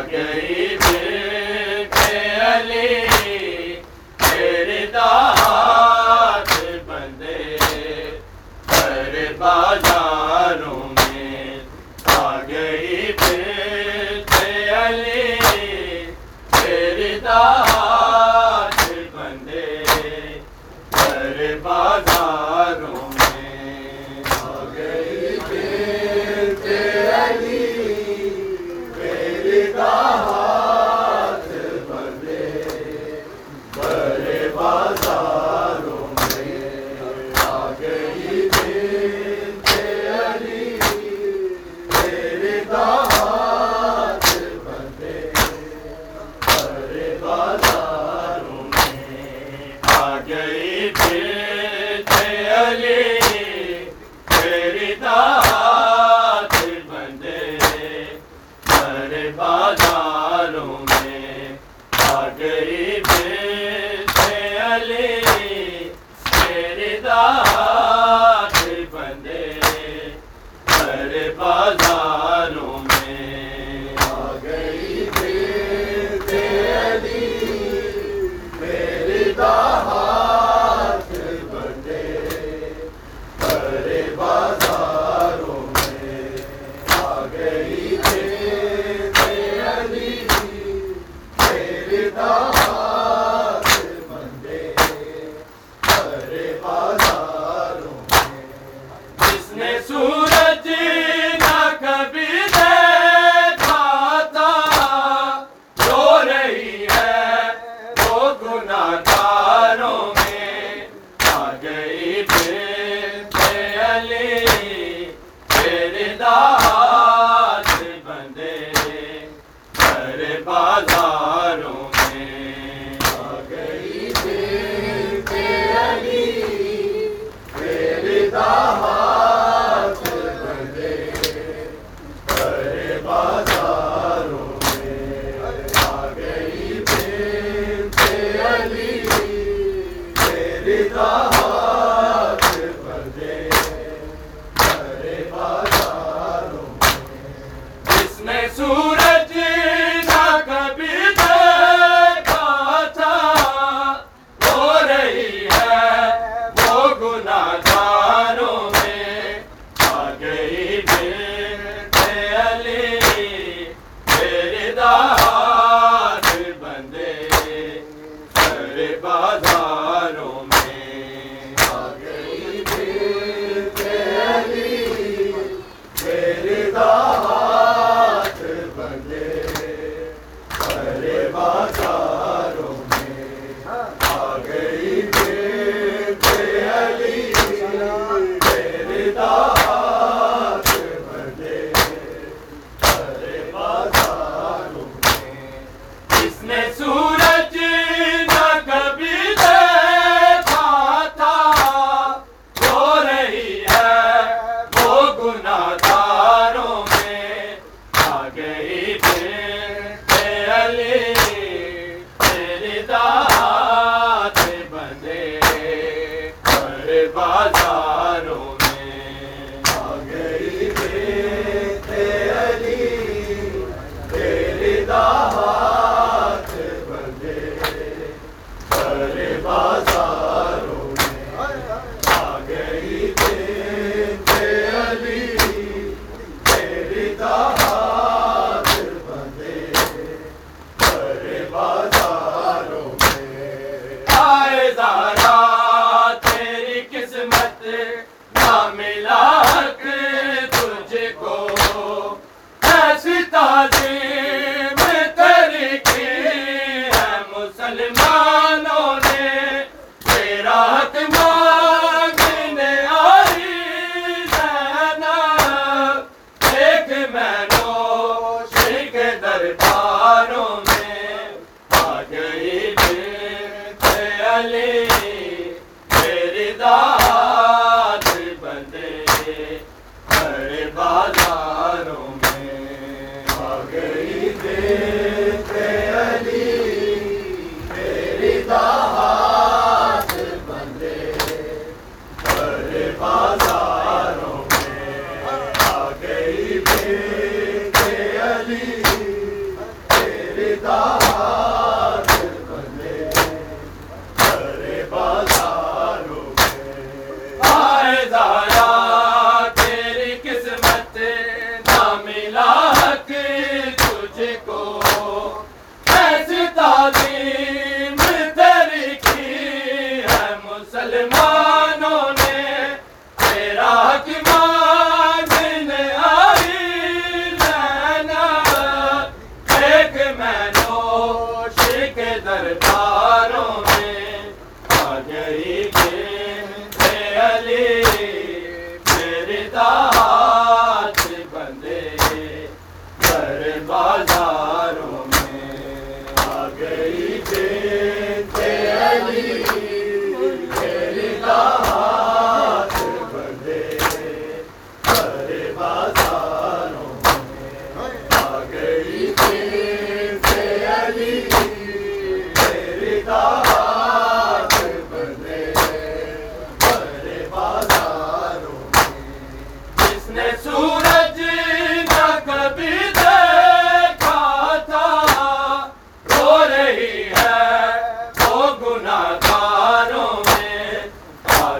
کے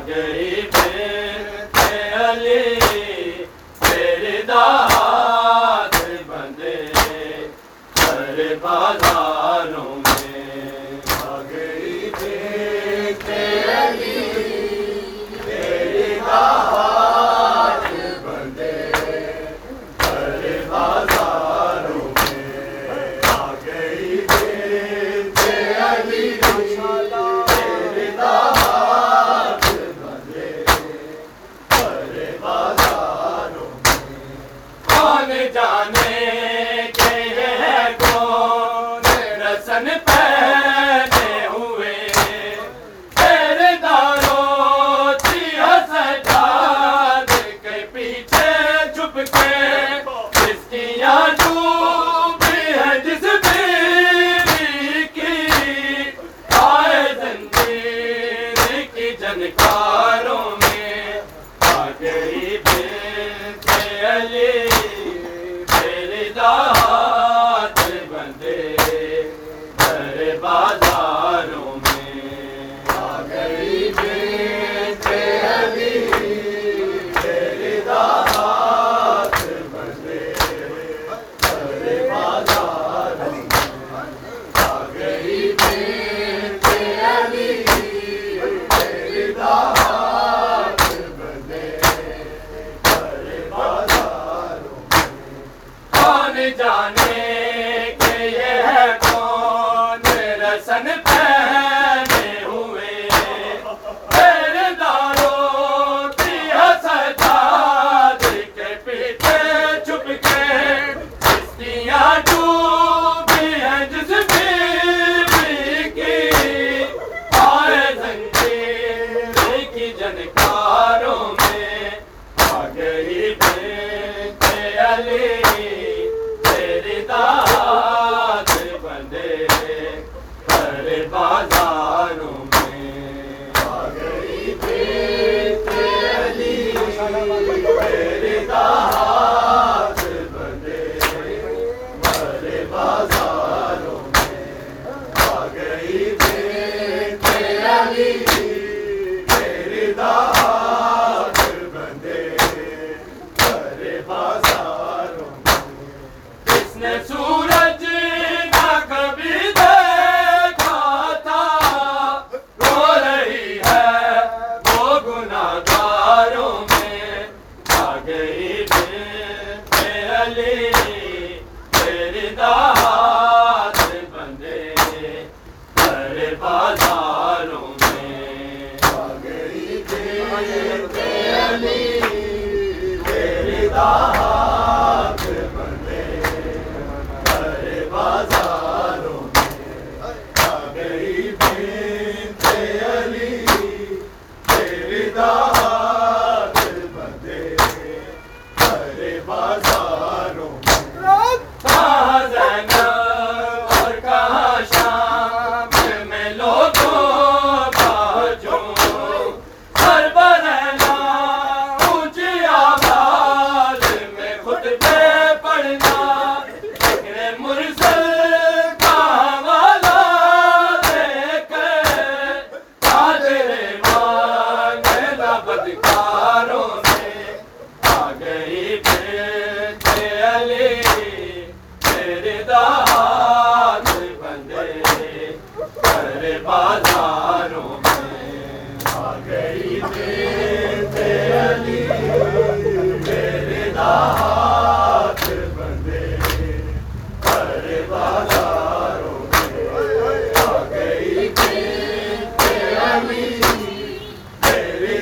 گئی چلے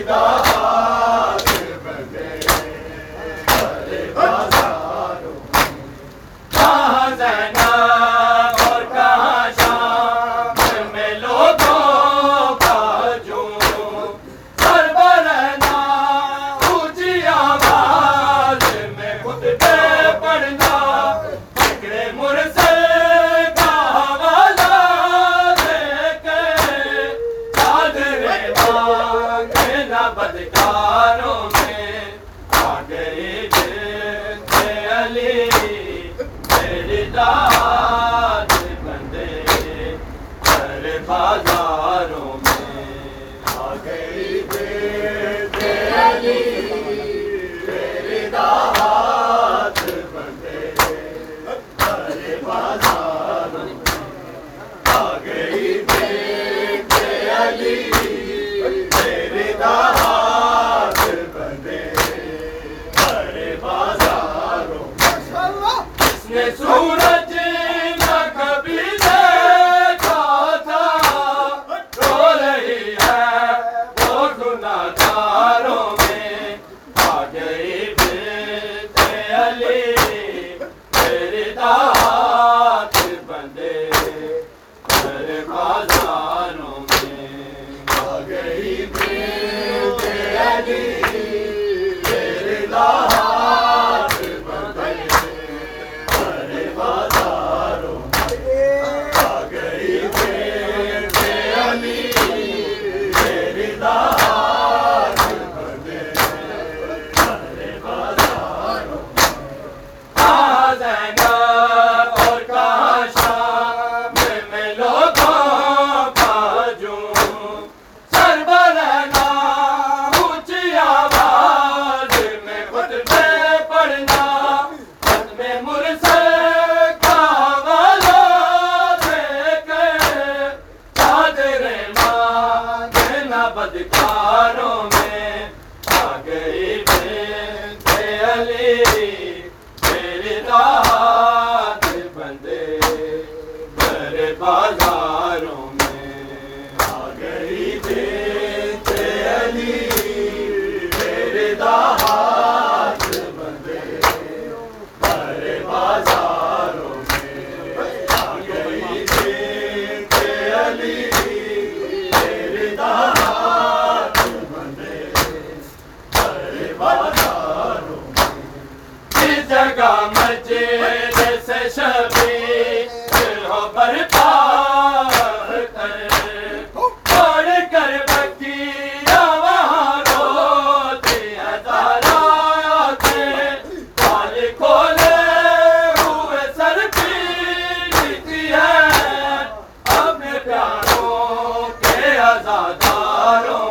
تیرے اس سورج رضا داروں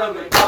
کر گئی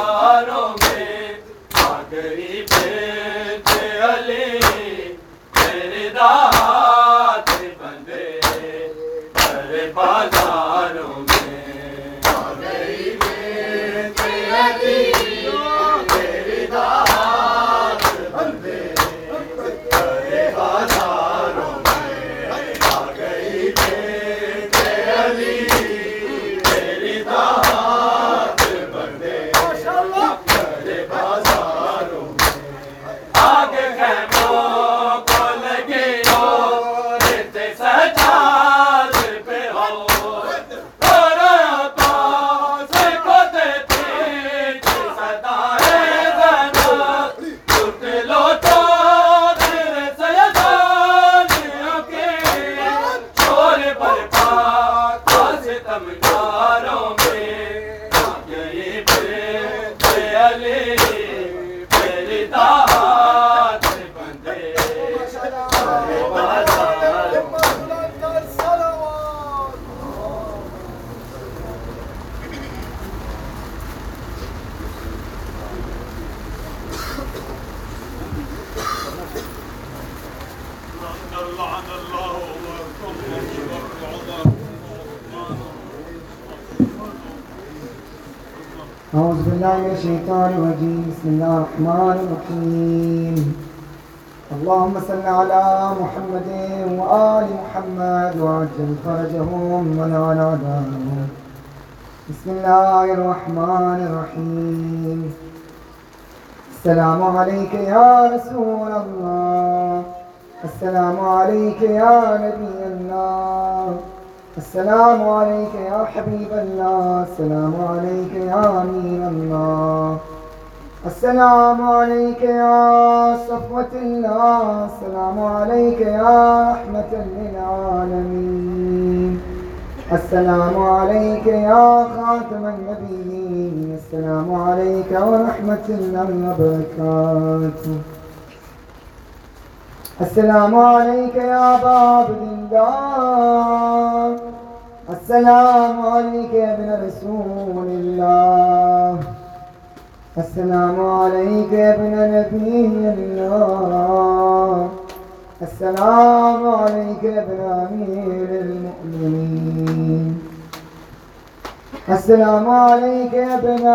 میں اللہ من الشيطان الرجيم. بسم اللہ الرحمن الرحيم. اللهم صل علی محمد و آل محمد و عجل فرجہم و ونال عذابهم بسم اللہ الرحمن الرحیم السلام علیکہ یا رسول اللہ السلام علیکہ یا نبی اللہ السلام عليك يا حبيب الله. السلام عليك يا أمين الله. السلام عليك يا صفوة الله. السلام عليك يا رحمة للعالمين. السلام عليك يا خاتم النبيين. السلام عليك ورحمة الله وبركاته السلام عليك يا أبا عبد الله السلام عليك يا ابن رسول الله. السلام عليك يا ابن نبي الله. السلام عليك يا ابن أمير المؤمنين. السلام عليك يا ابن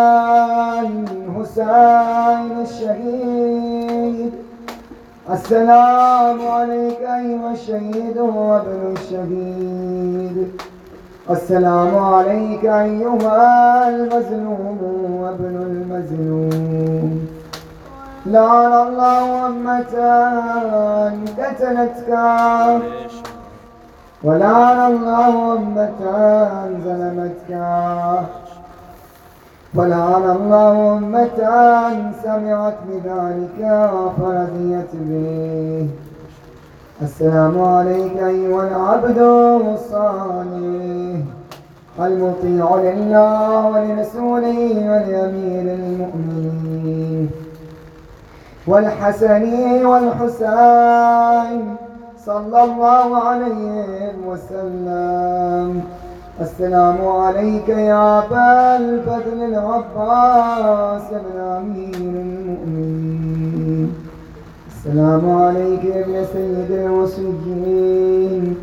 الحسين الشهيد. السلام عليك أيها الشهيد وابن الشهيد. السلام عليك أيها المظلوم وابن المظلوم. لعن الله أمة قتلتك ولعن الله أمة ظلمتك ولعن الله أمة سمعت بذلك فرضيت به. السلام عليك أيها العبد الصالح المطيع لله ولرسوله ولأمير المؤمنين. والحسن والحسين صلى الله عليه وسلم. السلام عليك يا أبا الفضل العباس بن أمير المؤمنين. السلام عليك يا ابن سيد الوصيين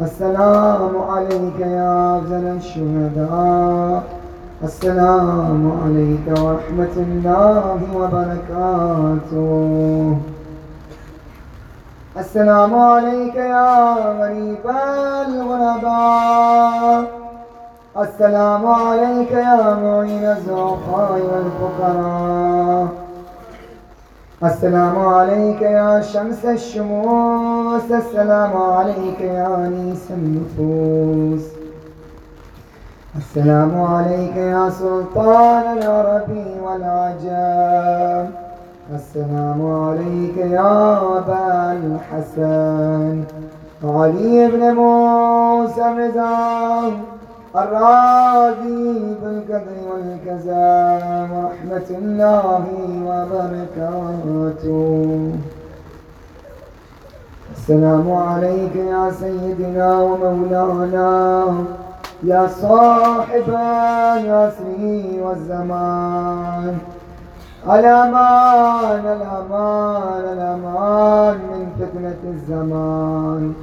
السلام عليك يا أفضل الشهداء. السلام عليك ورحمة الله وبركاته. السلام عليك يا غريب الغرباء. السلام عليك يا معين الزعفاء والفقراء. السلام عليك يا شمس الشموس. السلام عليك يا أنيس النفوس. السلام عليك يا سلطان العرب والعجم. السلام عليك يا أبا الحسن. علي بن موسى الرضا الراضي بالقدر والكذا ورحمة الله وبركاته. السلام عليك يا سيدنا ومولانا، يا صاحب العصر والزمان. الأمان الأمان الأمان من فتنة الزمان.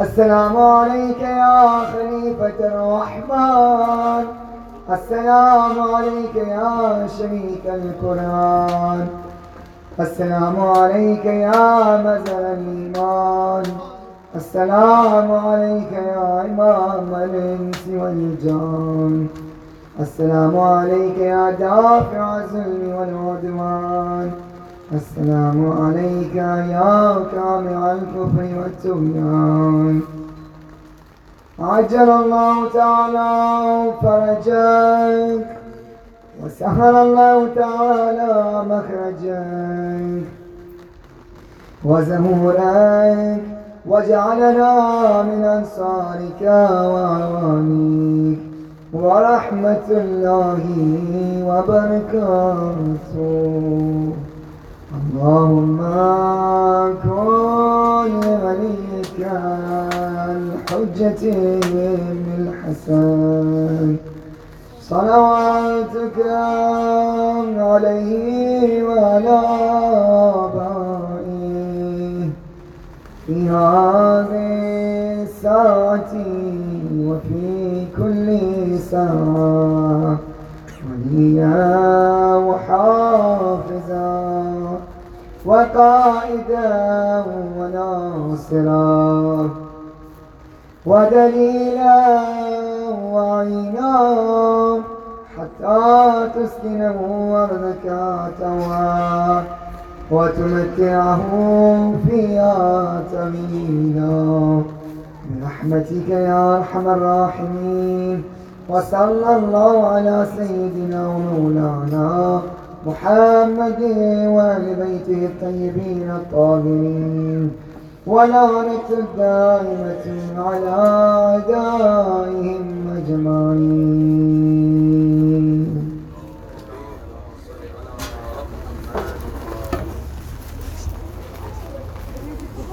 السلام عليك يا خليفة الرحمن. السلام عليك يا شريك القرآن. السلام عليك يا مزر الإيمان. السلام عليك يا إمام الإنس والجان. السلام عليك يا دافع الظلم والعدوان. السلام عليك يا كامع الكفر والطغيان عجل الله تعالى فرجك وسهل الله تعالى مخرجك وزهورك. وجعلنا من أنصارك وأعوانك ورحمة الله وبركاته. اللهم كن لوليك الحجة بن الحسن صلواتك عليه وعلى آبائه. في هذه الساعة وفي ساعة وليا وحافظا وقائدا وناصرا ودليلا وعينا حتى تسكنه أرضك توا وتمتعه فيها تمينا برحمتك يا أرحم الراحمين وصلى الله على سيدنا ومولانا محمد وآل بيته الطيبين الطاهرين. ولعنة الدائمة على أعدائهم أجمعين.